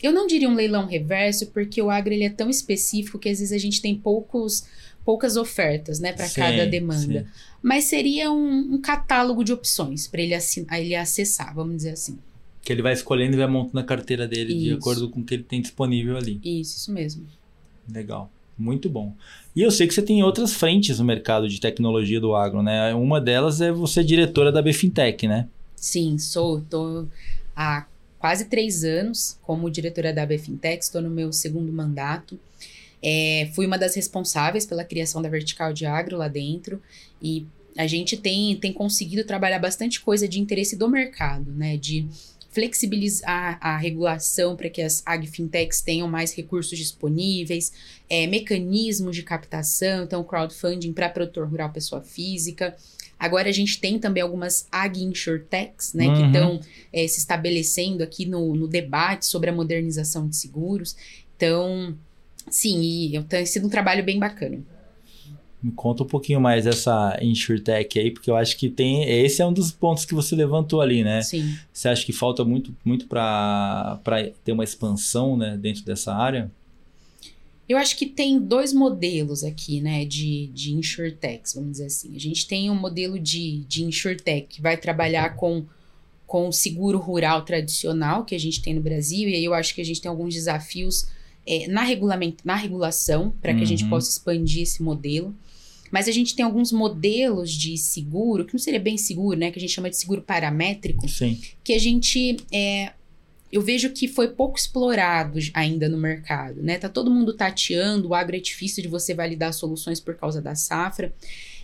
[SPEAKER 2] eu não diria um leilão reverso, porque o agro ele é tão específico que às vezes a gente tem poucos, poucas ofertas, né, para cada demanda.
[SPEAKER 1] sim.
[SPEAKER 2] Mas seria um, um catálogo de opções para ele, ele acessar, vamos dizer assim.
[SPEAKER 1] Que ele vai escolhendo e vai montando a carteira dele de
[SPEAKER 2] Isso.
[SPEAKER 1] acordo com o que ele tem disponível ali.
[SPEAKER 2] Isso, isso mesmo.
[SPEAKER 1] Legal. Muito bom. E eu sei que você tem outras frentes no mercado de tecnologia do agro, né? Uma delas é você diretora da Bfintech, né?
[SPEAKER 2] Sim, sou. Tô há quase três anos como diretora da BFintech, estou no meu segundo mandato. É, fui uma das responsáveis pela criação da vertical de agro lá dentro e a gente tem, tem conseguido trabalhar bastante coisa de interesse do mercado, né? De flexibilizar a regulação para que as agfintechs tenham mais recursos disponíveis, é, mecanismos de captação, então crowdfunding para produtor rural pessoa física. Agora a gente tem também algumas ag-insurtechs, né, uhum. que estão é, se estabelecendo aqui no, no debate sobre a modernização de seguros. Então, sim, e tem sido um trabalho bem bacana.
[SPEAKER 1] Me conta um pouquinho mais dessa InsurTech aí, porque eu acho que tem. Esse é um dos pontos que você levantou ali, né?
[SPEAKER 2] Sim.
[SPEAKER 1] Você acha que falta muito, muito para ter uma expansão né, dentro dessa área?
[SPEAKER 2] Eu acho que tem dois modelos aqui, né, de, de InsurTechs, vamos dizer assim. A gente tem um modelo de, de InsurTech que vai trabalhar com, com o seguro rural tradicional que a gente tem no Brasil, e aí eu acho que a gente tem alguns desafios é, na, regulamento, na regulação para que uhum. a gente uhum. possa expandir esse modelo. Mas a gente tem alguns modelos de seguro, que não seria bem seguro, né? Que a gente chama de seguro paramétrico.
[SPEAKER 1] Sim.
[SPEAKER 2] Que a gente. É, eu vejo que foi pouco explorado ainda no mercado, né? Tá todo mundo tateando, o agro é difícil de você validar soluções por causa da safra.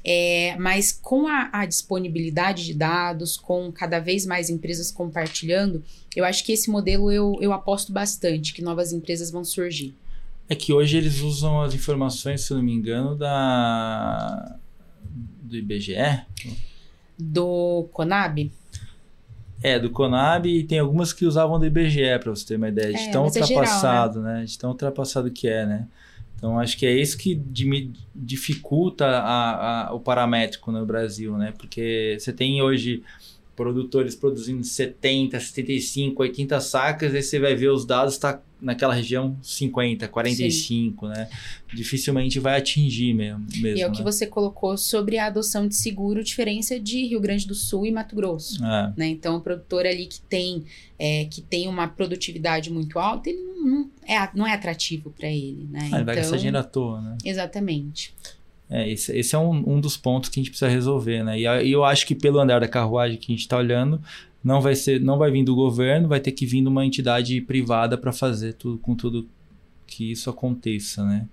[SPEAKER 2] É, mas com a, a, disponibilidade de dados, com cada vez mais empresas compartilhando, eu acho que esse modelo eu, eu aposto bastante que novas empresas vão surgir.
[SPEAKER 1] É que hoje eles usam as informações, se não me engano, da do IBGE.
[SPEAKER 2] Do Conab?
[SPEAKER 1] É, do Conab e tem algumas que usavam do IBGE, para você ter uma ideia de é, tão ultrapassado, é geral, né? né? De tão ultrapassado que é, né? Então acho que é isso que dificulta a, a, o paramétrico no Brasil, né? Porque você tem hoje produtores produzindo 70, 75, 80 sacas, aí você vai ver os dados, está naquela região 50, 45, Sim. né? Dificilmente vai atingir mesmo. mesmo
[SPEAKER 2] e é o
[SPEAKER 1] né?
[SPEAKER 2] que você colocou sobre a adoção de seguro, diferença de Rio Grande do Sul e Mato Grosso. É. Né? Então, o produtor ali que tem, é, que tem uma produtividade muito alta, ele não, não é, não é atrativo para ele. Né? Ah,
[SPEAKER 1] ele então, vai gastar então dinheiro à toa, né?
[SPEAKER 2] Exatamente.
[SPEAKER 1] É, esse, esse é um, um dos pontos que a gente precisa resolver, né? E, e eu acho que pelo andar da carruagem que a gente está olhando, não vai ser, não vai vir do governo, vai ter que vir de uma entidade privada para fazer tudo com tudo que isso aconteça, né?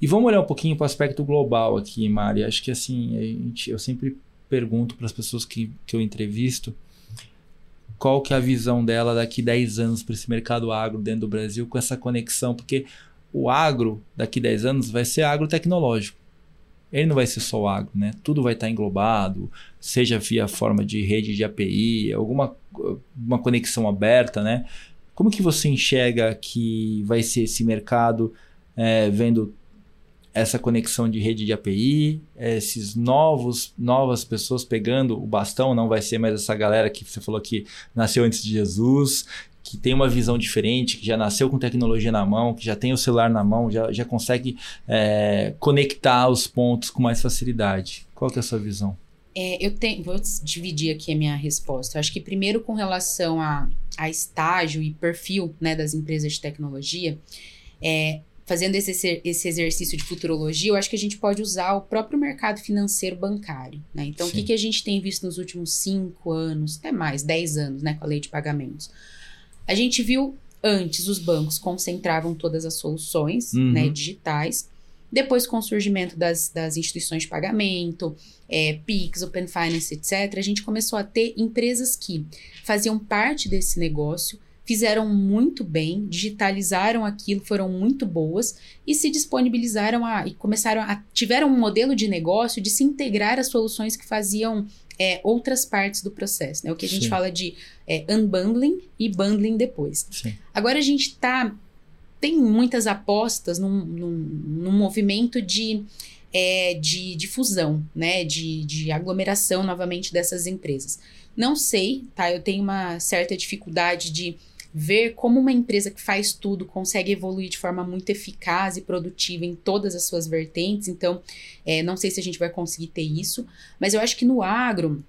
[SPEAKER 1] E vamos olhar um pouquinho para o aspecto global aqui, Mari. Acho que assim, a gente, eu sempre pergunto para as pessoas que, que eu entrevisto qual que é a visão dela daqui 10 anos para esse mercado agro dentro do Brasil com essa conexão, porque o agro daqui 10 anos vai ser agro tecnológico ele não vai ser só o agro, né? Tudo vai estar englobado, seja via forma de rede de API, alguma uma conexão aberta, né? Como que você enxerga que vai ser esse mercado é, vendo essa conexão de rede de API, esses novos novas pessoas pegando o bastão, não vai ser mais essa galera que você falou que nasceu antes de Jesus, que tem uma visão diferente, que já nasceu com tecnologia na mão, que já tem o celular na mão, já, já consegue é, conectar os pontos com mais facilidade. Qual que é a sua visão?
[SPEAKER 2] É, eu tenho, vou dividir aqui a minha resposta. Eu acho que primeiro com relação a, a estágio e perfil né, das empresas de tecnologia, é, fazendo esse, esse exercício de futurologia, eu acho que a gente pode usar o próprio mercado financeiro bancário. Né? Então, Sim. o que, que a gente tem visto nos últimos cinco anos, até mais, dez anos, né, com a lei de pagamentos? A gente viu antes os bancos concentravam todas as soluções uhum. né, digitais. Depois, com o surgimento das, das instituições de pagamento, é, PIX, Open Finance, etc., a gente começou a ter empresas que faziam parte desse negócio, fizeram muito bem, digitalizaram aquilo, foram muito boas e se disponibilizaram a, e começaram a tiveram um modelo de negócio de se integrar às soluções que faziam é, outras partes do processo, né? O que a gente Sim. fala de é, unbundling e bundling depois.
[SPEAKER 1] Sim.
[SPEAKER 2] Agora a gente tá tem muitas apostas num, num, num movimento de, é, de, de, fusão, né? De, de aglomeração novamente dessas empresas. Não sei, tá? Eu tenho uma certa dificuldade de ver como uma empresa que faz tudo consegue evoluir de forma muito eficaz e produtiva em todas as suas vertentes. Então, é, não sei se a gente vai conseguir ter isso, mas eu acho que no agro,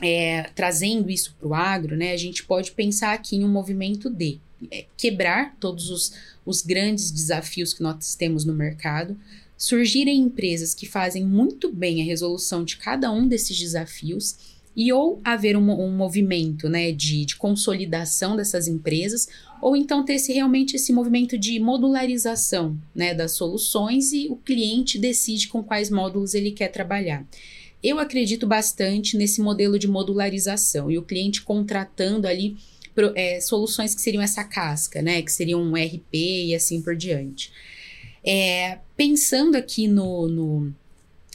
[SPEAKER 2] é, trazendo isso para o agro, né, a gente pode pensar aqui em um movimento de é, quebrar todos os, os grandes desafios que nós temos no mercado, surgirem empresas que fazem muito bem a resolução de cada um desses desafios e ou haver um, um movimento né, de, de, consolidação dessas empresas, ou então ter esse, realmente esse movimento de modularização né, das soluções e o cliente decide com quais módulos ele quer trabalhar. Eu acredito bastante nesse modelo de modularização e o cliente contratando ali é, soluções que seriam essa casca, né? Que seriam um RP e assim por diante. É, pensando aqui no, no,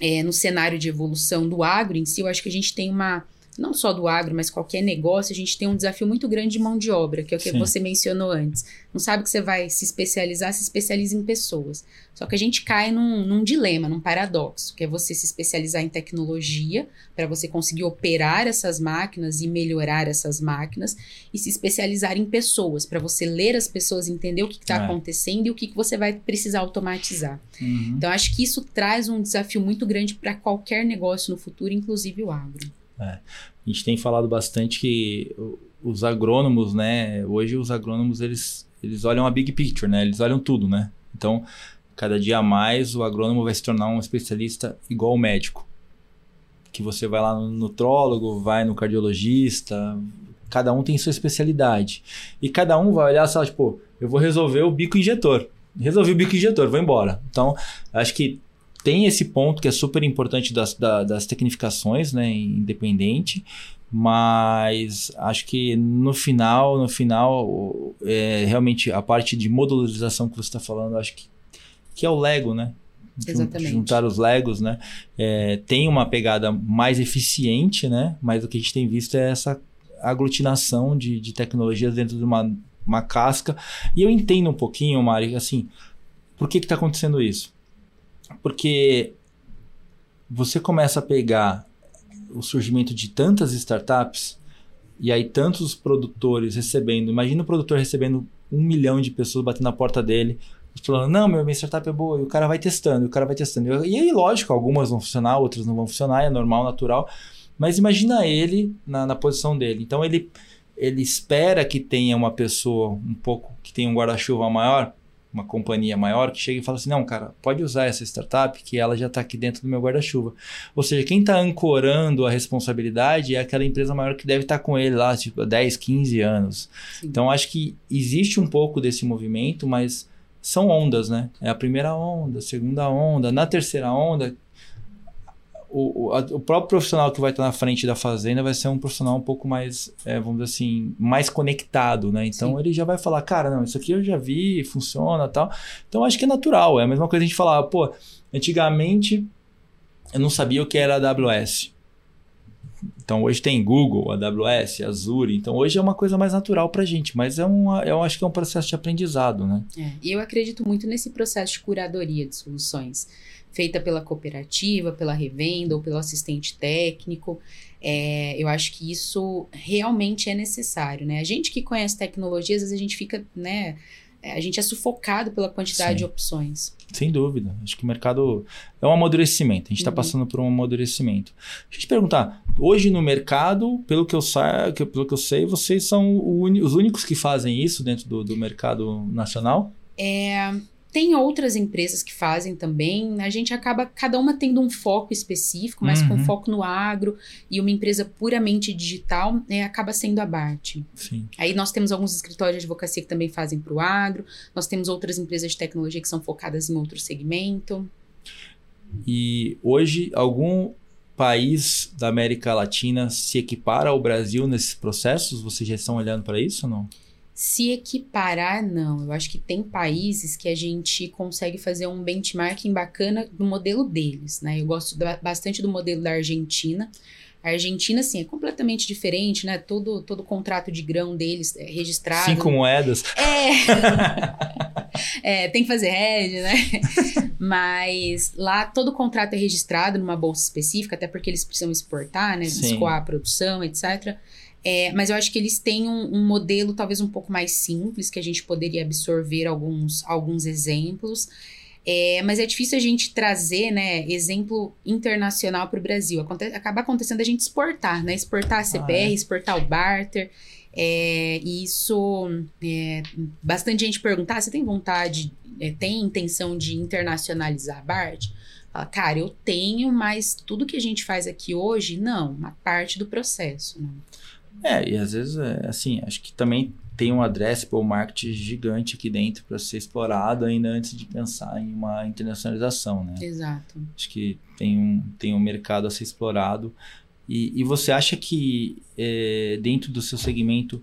[SPEAKER 2] é, no cenário de evolução do agro em si, eu acho que a gente tem uma não só do agro, mas qualquer negócio, a gente tem um desafio muito grande de mão de obra, que é o que Sim. você mencionou antes. Não sabe que você vai se especializar, se especializa em pessoas. Só que a gente cai num, num dilema, num paradoxo, que é você se especializar em tecnologia, para você conseguir operar essas máquinas e melhorar essas máquinas, e se especializar em pessoas, para você ler as pessoas, entender o que está é. acontecendo e o que, que você vai precisar automatizar. Uhum. Então, acho que isso traz um desafio muito grande para qualquer negócio no futuro, inclusive o agro.
[SPEAKER 1] É. A gente tem falado bastante que os agrônomos, né? Hoje os agrônomos eles, eles olham a big picture, né? Eles olham tudo, né? Então, cada dia mais o agrônomo vai se tornar um especialista igual o médico. Que você vai lá no nutrólogo, vai no cardiologista, cada um tem sua especialidade. E cada um vai olhar só, tipo, eu vou resolver o bico injetor. Resolvi o bico injetor, vou embora. Então, acho que tem esse ponto que é super importante das, das tecnificações, né, independente, mas acho que no final, no final, é, realmente a parte de modularização que você está falando, acho que, que é o Lego, né?
[SPEAKER 2] Exatamente.
[SPEAKER 1] Juntar os Legos, né? É, tem uma pegada mais eficiente, né? Mas o que a gente tem visto é essa aglutinação de, de tecnologias dentro de uma, uma casca. E eu entendo um pouquinho, Mari, assim, por que está acontecendo isso? Porque você começa a pegar o surgimento de tantas startups e aí tantos produtores recebendo. Imagina o produtor recebendo um milhão de pessoas batendo na porta dele, falando: Não, meu, minha startup é boa. E o cara vai testando, e o cara vai testando. E aí, lógico, algumas vão funcionar, outras não vão funcionar, é normal, natural. Mas imagina ele na, na posição dele. Então ele, ele espera que tenha uma pessoa um pouco que tenha um guarda-chuva maior uma companhia maior que chega e fala assim: não, cara, pode usar essa startup que ela já está aqui dentro do meu guarda-chuva. Ou seja, quem está ancorando a responsabilidade é aquela empresa maior que deve estar tá com ele lá, tipo, há 10, 15 anos. Sim. Então, acho que existe um pouco desse movimento, mas são ondas, né? É a primeira onda, a segunda onda. Na terceira onda, o, a, o, próprio profissional que vai estar na frente da fazenda vai ser um profissional um pouco mais, é, vamos dizer assim, mais conectado, né? Então Sim. ele já vai falar, cara, não, isso aqui eu já vi, funciona tal. Então acho que é natural. É a mesma coisa a gente falar, pô, antigamente eu não sabia o que era AWS. Então hoje tem Google, AWS, Azure. Então hoje é uma coisa mais natural para a gente, mas é um, eu acho que é um processo de aprendizado, né?
[SPEAKER 2] É, e eu acredito muito nesse processo de curadoria de soluções feita pela cooperativa, pela revenda ou pelo assistente técnico. É, eu acho que isso realmente é necessário, né? A gente que conhece tecnologia, às vezes a gente fica, né? É, a gente é sufocado pela quantidade Sim. de opções.
[SPEAKER 1] Sem dúvida. Acho que o mercado é um amadurecimento. A gente está uhum. passando por um amadurecimento. Deixa eu te perguntar. Hoje no mercado, pelo que eu, sa pelo que eu sei, vocês são os únicos que fazem isso dentro do, do mercado nacional?
[SPEAKER 2] É, tem outras empresas que fazem também. A gente acaba, cada uma tendo um foco específico, mas uhum. com foco no agro e uma empresa puramente digital, é, acaba sendo a BART.
[SPEAKER 1] Sim.
[SPEAKER 2] Aí nós temos alguns escritórios de advocacia que também fazem para o agro, nós temos outras empresas de tecnologia que são focadas em outro segmento.
[SPEAKER 1] E hoje, algum país da América Latina se equipara ao Brasil nesses processos? Vocês já estão olhando para isso ou não?
[SPEAKER 2] Se equiparar, não. Eu acho que tem países que a gente consegue fazer um benchmarking bacana do modelo deles, né? Eu gosto bastante do modelo da Argentina. A Argentina, sim, é completamente diferente, né? Todo, todo contrato de grão deles é registrado.
[SPEAKER 1] Cinco moedas.
[SPEAKER 2] É. [LAUGHS] é, tem que fazer hedge, né? Mas lá todo contrato é registrado numa bolsa específica, até porque eles precisam exportar, né? Escoar a produção, etc. É, mas eu acho que eles têm um, um, modelo talvez um pouco mais simples, que a gente poderia absorver alguns, alguns exemplos. É, mas é difícil a gente trazer, né, exemplo internacional para o Brasil. Aconte acaba acontecendo a gente exportar, né? Exportar a CBR, ah, é. exportar o barter. É, e isso, é, bastante gente perguntar, ah, você tem vontade, é, tem intenção de internacionalizar a BART? Fala, cara, eu tenho, mas tudo que a gente faz aqui hoje, não, uma parte do processo. Né?
[SPEAKER 1] É, e às vezes, é, assim, acho que também tem um addressable market gigante aqui dentro para ser explorado ainda antes de pensar em uma internacionalização, né?
[SPEAKER 2] Exato.
[SPEAKER 1] Acho que tem um, tem um mercado a ser explorado. E, e você acha que é, dentro do seu segmento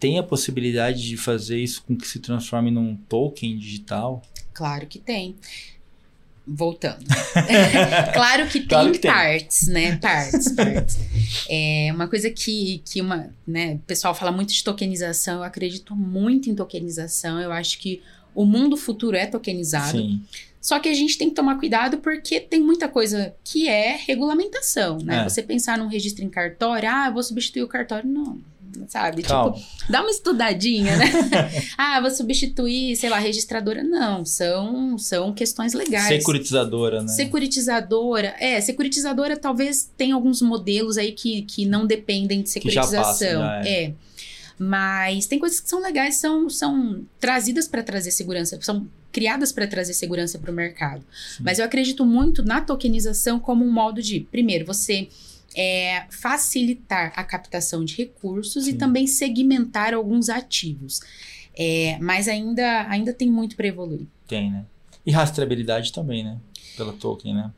[SPEAKER 1] tem a possibilidade de fazer isso com que se transforme num token digital?
[SPEAKER 2] Claro que tem. Voltando. [LAUGHS] [LAUGHS] claro que tem
[SPEAKER 1] Claro que tem.
[SPEAKER 2] partes, né? Partes, partes. É uma coisa que, que uma, né, o pessoal fala muito de tokenização, eu acredito muito em tokenização. Eu acho que o mundo futuro é tokenizado.
[SPEAKER 1] Sim,
[SPEAKER 2] Só que a gente tem que tomar cuidado porque tem muita coisa que é regulamentação, né?
[SPEAKER 1] É.
[SPEAKER 2] Você pensar num registro em cartório, ah, eu vou substituir o cartório. Não, sabe?
[SPEAKER 1] Calma.
[SPEAKER 2] Tipo, dá uma estudadinha, né? [LAUGHS] ah, vou substituir, sei lá, registradora. Não, são, são questões legais.
[SPEAKER 1] securitizadora, né?
[SPEAKER 2] Securitizadora, é, securitizadora talvez tenha alguns modelos aí que, que não dependem de
[SPEAKER 1] Que já
[SPEAKER 2] securitização.
[SPEAKER 1] passa, já é.
[SPEAKER 2] é. Mas tem coisas que são legais, são, são trazidas para trazer segurança, são criadas para trazer segurança para o mercado.
[SPEAKER 1] Sim.
[SPEAKER 2] Mas eu acredito muito na tokenização como um modo de, primeiro, você é, facilitar a captação de recursos e
[SPEAKER 1] Sim.
[SPEAKER 2] também segmentar alguns ativos. É, mas ainda, ainda tem muito para evoluir.
[SPEAKER 1] Tem, né? E rastreabilidade também, né? Pela token, né?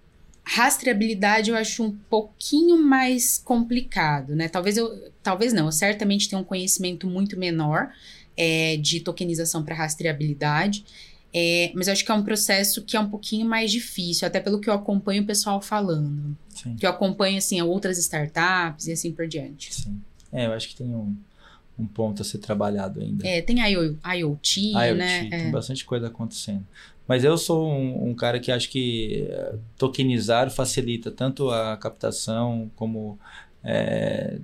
[SPEAKER 2] Rastreabilidade eu acho um pouquinho mais complicado, né? Talvez eu, talvez não, eu certamente tenho um conhecimento muito menor é, de tokenização para rastreabilidade, é, mas eu acho que é um processo que é um pouquinho mais difícil, até pelo que eu acompanho o pessoal falando.
[SPEAKER 1] Sim,
[SPEAKER 2] Que eu acompanho, assim, outras startups e assim por diante.
[SPEAKER 1] sim. É, eu acho que tem um, um ponto a ser trabalhado ainda.
[SPEAKER 2] É, tem IO, IoT,
[SPEAKER 1] IoT,
[SPEAKER 2] né?
[SPEAKER 1] tem
[SPEAKER 2] É.
[SPEAKER 1] bastante coisa acontecendo. Mas eu sou um, um cara que acho que eh, tokenizar facilita tanto a captação como eh,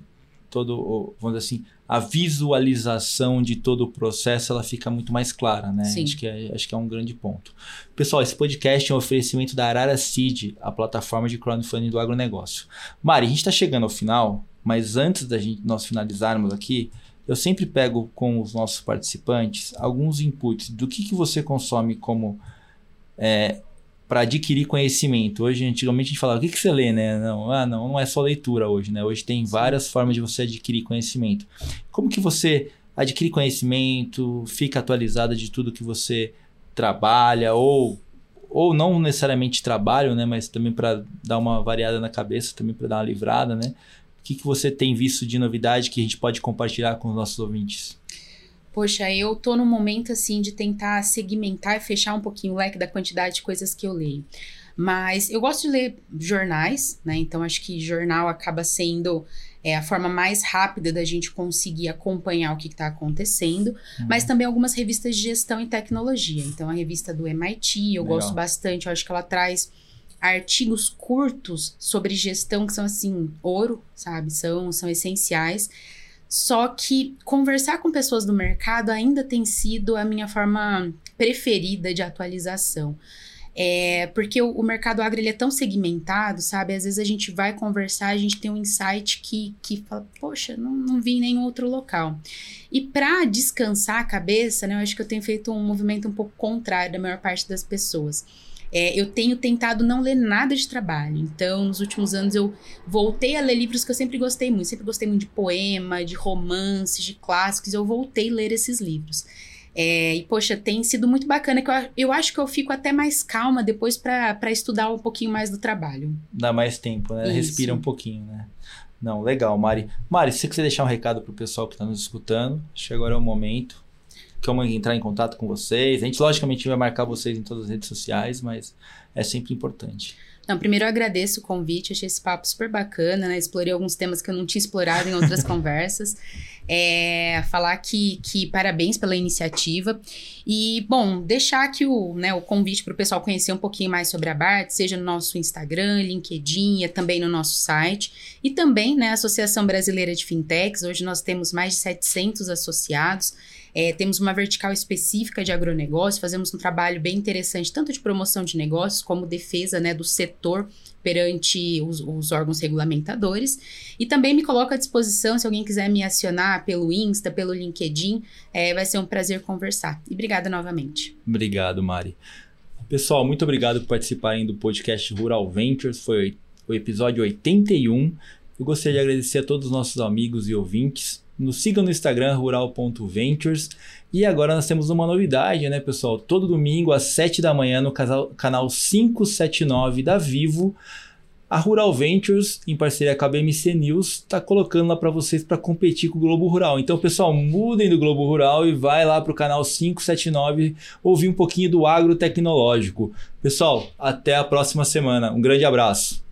[SPEAKER 1] todo, o- vamos dizer assim, a visualização de todo o processo ela fica muito mais clara, né?
[SPEAKER 2] Sim.
[SPEAKER 1] Acho que, é, acho que é um grande ponto. Pessoal, esse podcast é um oferecimento da Arara Seed, a plataforma de crowdfunding do agronegócio. Mari, a gente está chegando ao final, mas antes da gente nós finalizarmos aqui, eu sempre pego com os nossos participantes alguns inputs do que, que você consome como para adquirir conhecimento. Hoje, antigamente, a gente falava, o que, que você lê, né? Não, ah, não, não é só leitura hoje, né? Hoje tem várias formas de você adquirir conhecimento. Como que você adquire conhecimento, fica atualizada de tudo que você trabalha ou ou não necessariamente trabalho, né, mas também para dar uma variada na cabeça, também para dar uma livrada, né? O que, que você tem visto de novidade que a gente pode compartilhar com os nossos ouvintes?
[SPEAKER 2] Poxa, eu tô num momento assim de tentar segmentar e fechar um pouquinho o leque da quantidade de coisas que eu leio. Mas eu gosto de ler jornais, né? Então acho que jornal acaba sendo é, a forma mais rápida da gente conseguir acompanhar o que está acontecendo. Mas também algumas revistas de gestão e tecnologia. Então a revista do MIT, eu
[SPEAKER 1] Legal.
[SPEAKER 2] gosto bastante. Eu acho que ela traz artigos curtos sobre gestão que são assim ouro, sabe? São são essenciais. Só que conversar com pessoas do mercado ainda tem sido a minha forma preferida de atualização. É, porque o, o mercado agro ele é tão segmentado, sabe? Às vezes a gente vai conversar, a gente tem um insight que, que fala, poxa, não, não vi em nenhum outro local. E para descansar a cabeça, né, eu acho que eu tenho feito um movimento um pouco contrário da maior parte das pessoas. É, eu tenho tentado não ler nada de trabalho. Então, nos últimos anos, eu voltei a ler livros que eu sempre gostei muito. Sempre gostei muito de poema, de romances, de clássicos. Eu voltei a ler esses livros. É, e, poxa, tem sido muito bacana. que Eu, eu acho que eu fico até mais calma depois para estudar um pouquinho mais do trabalho.
[SPEAKER 1] Dá mais tempo, né?
[SPEAKER 2] Isso.
[SPEAKER 1] Respira um pouquinho, né? Não, legal, Mari. Mari, se você quiser deixar um recado pro pessoal que está nos escutando, acho que agora é o momento. Como entrar em contato com vocês. A gente, logicamente, vai marcar vocês em todas as redes sociais, mas é sempre importante.
[SPEAKER 2] Não, primeiro eu agradeço o convite, achei esse papo super bacana, né? Explorei alguns temas que eu não tinha explorado em outras [LAUGHS] conversas. É, falar que, que parabéns pela iniciativa. E, bom, deixar aqui o, né, o convite para o pessoal conhecer um pouquinho mais sobre a BART, seja no nosso Instagram, LinkedIn, e também no nosso site. E também, né, a Associação Brasileira de Fintechs. Hoje nós temos mais de 700 associados. É, temos uma vertical específica de agronegócio, fazemos um trabalho bem interessante, tanto de promoção de negócios como defesa né, do setor perante os, os, órgãos regulamentadores. E também me coloco à disposição, se alguém quiser me acionar pelo Insta, pelo LinkedIn, é, vai ser um prazer conversar. E obrigada novamente.
[SPEAKER 1] Obrigado, Mari. Pessoal, muito obrigado por participarem do podcast Rural Ventures. Foi o episódio 81. Eu gostaria de agradecer a todos os nossos amigos e ouvintes. Nos sigam no Instagram rural.ventures. E agora nós temos uma novidade, né, pessoal? Todo domingo às 7 da manhã no canal 579 da Vivo, a Rural Ventures, em parceria com a BMC News, está colocando lá para vocês para competir com o Globo Rural. Então, pessoal, mudem do Globo Rural e vai lá para o canal 579 ouvir um pouquinho do agro tecnológico. Pessoal, até a próxima semana. Um grande abraço.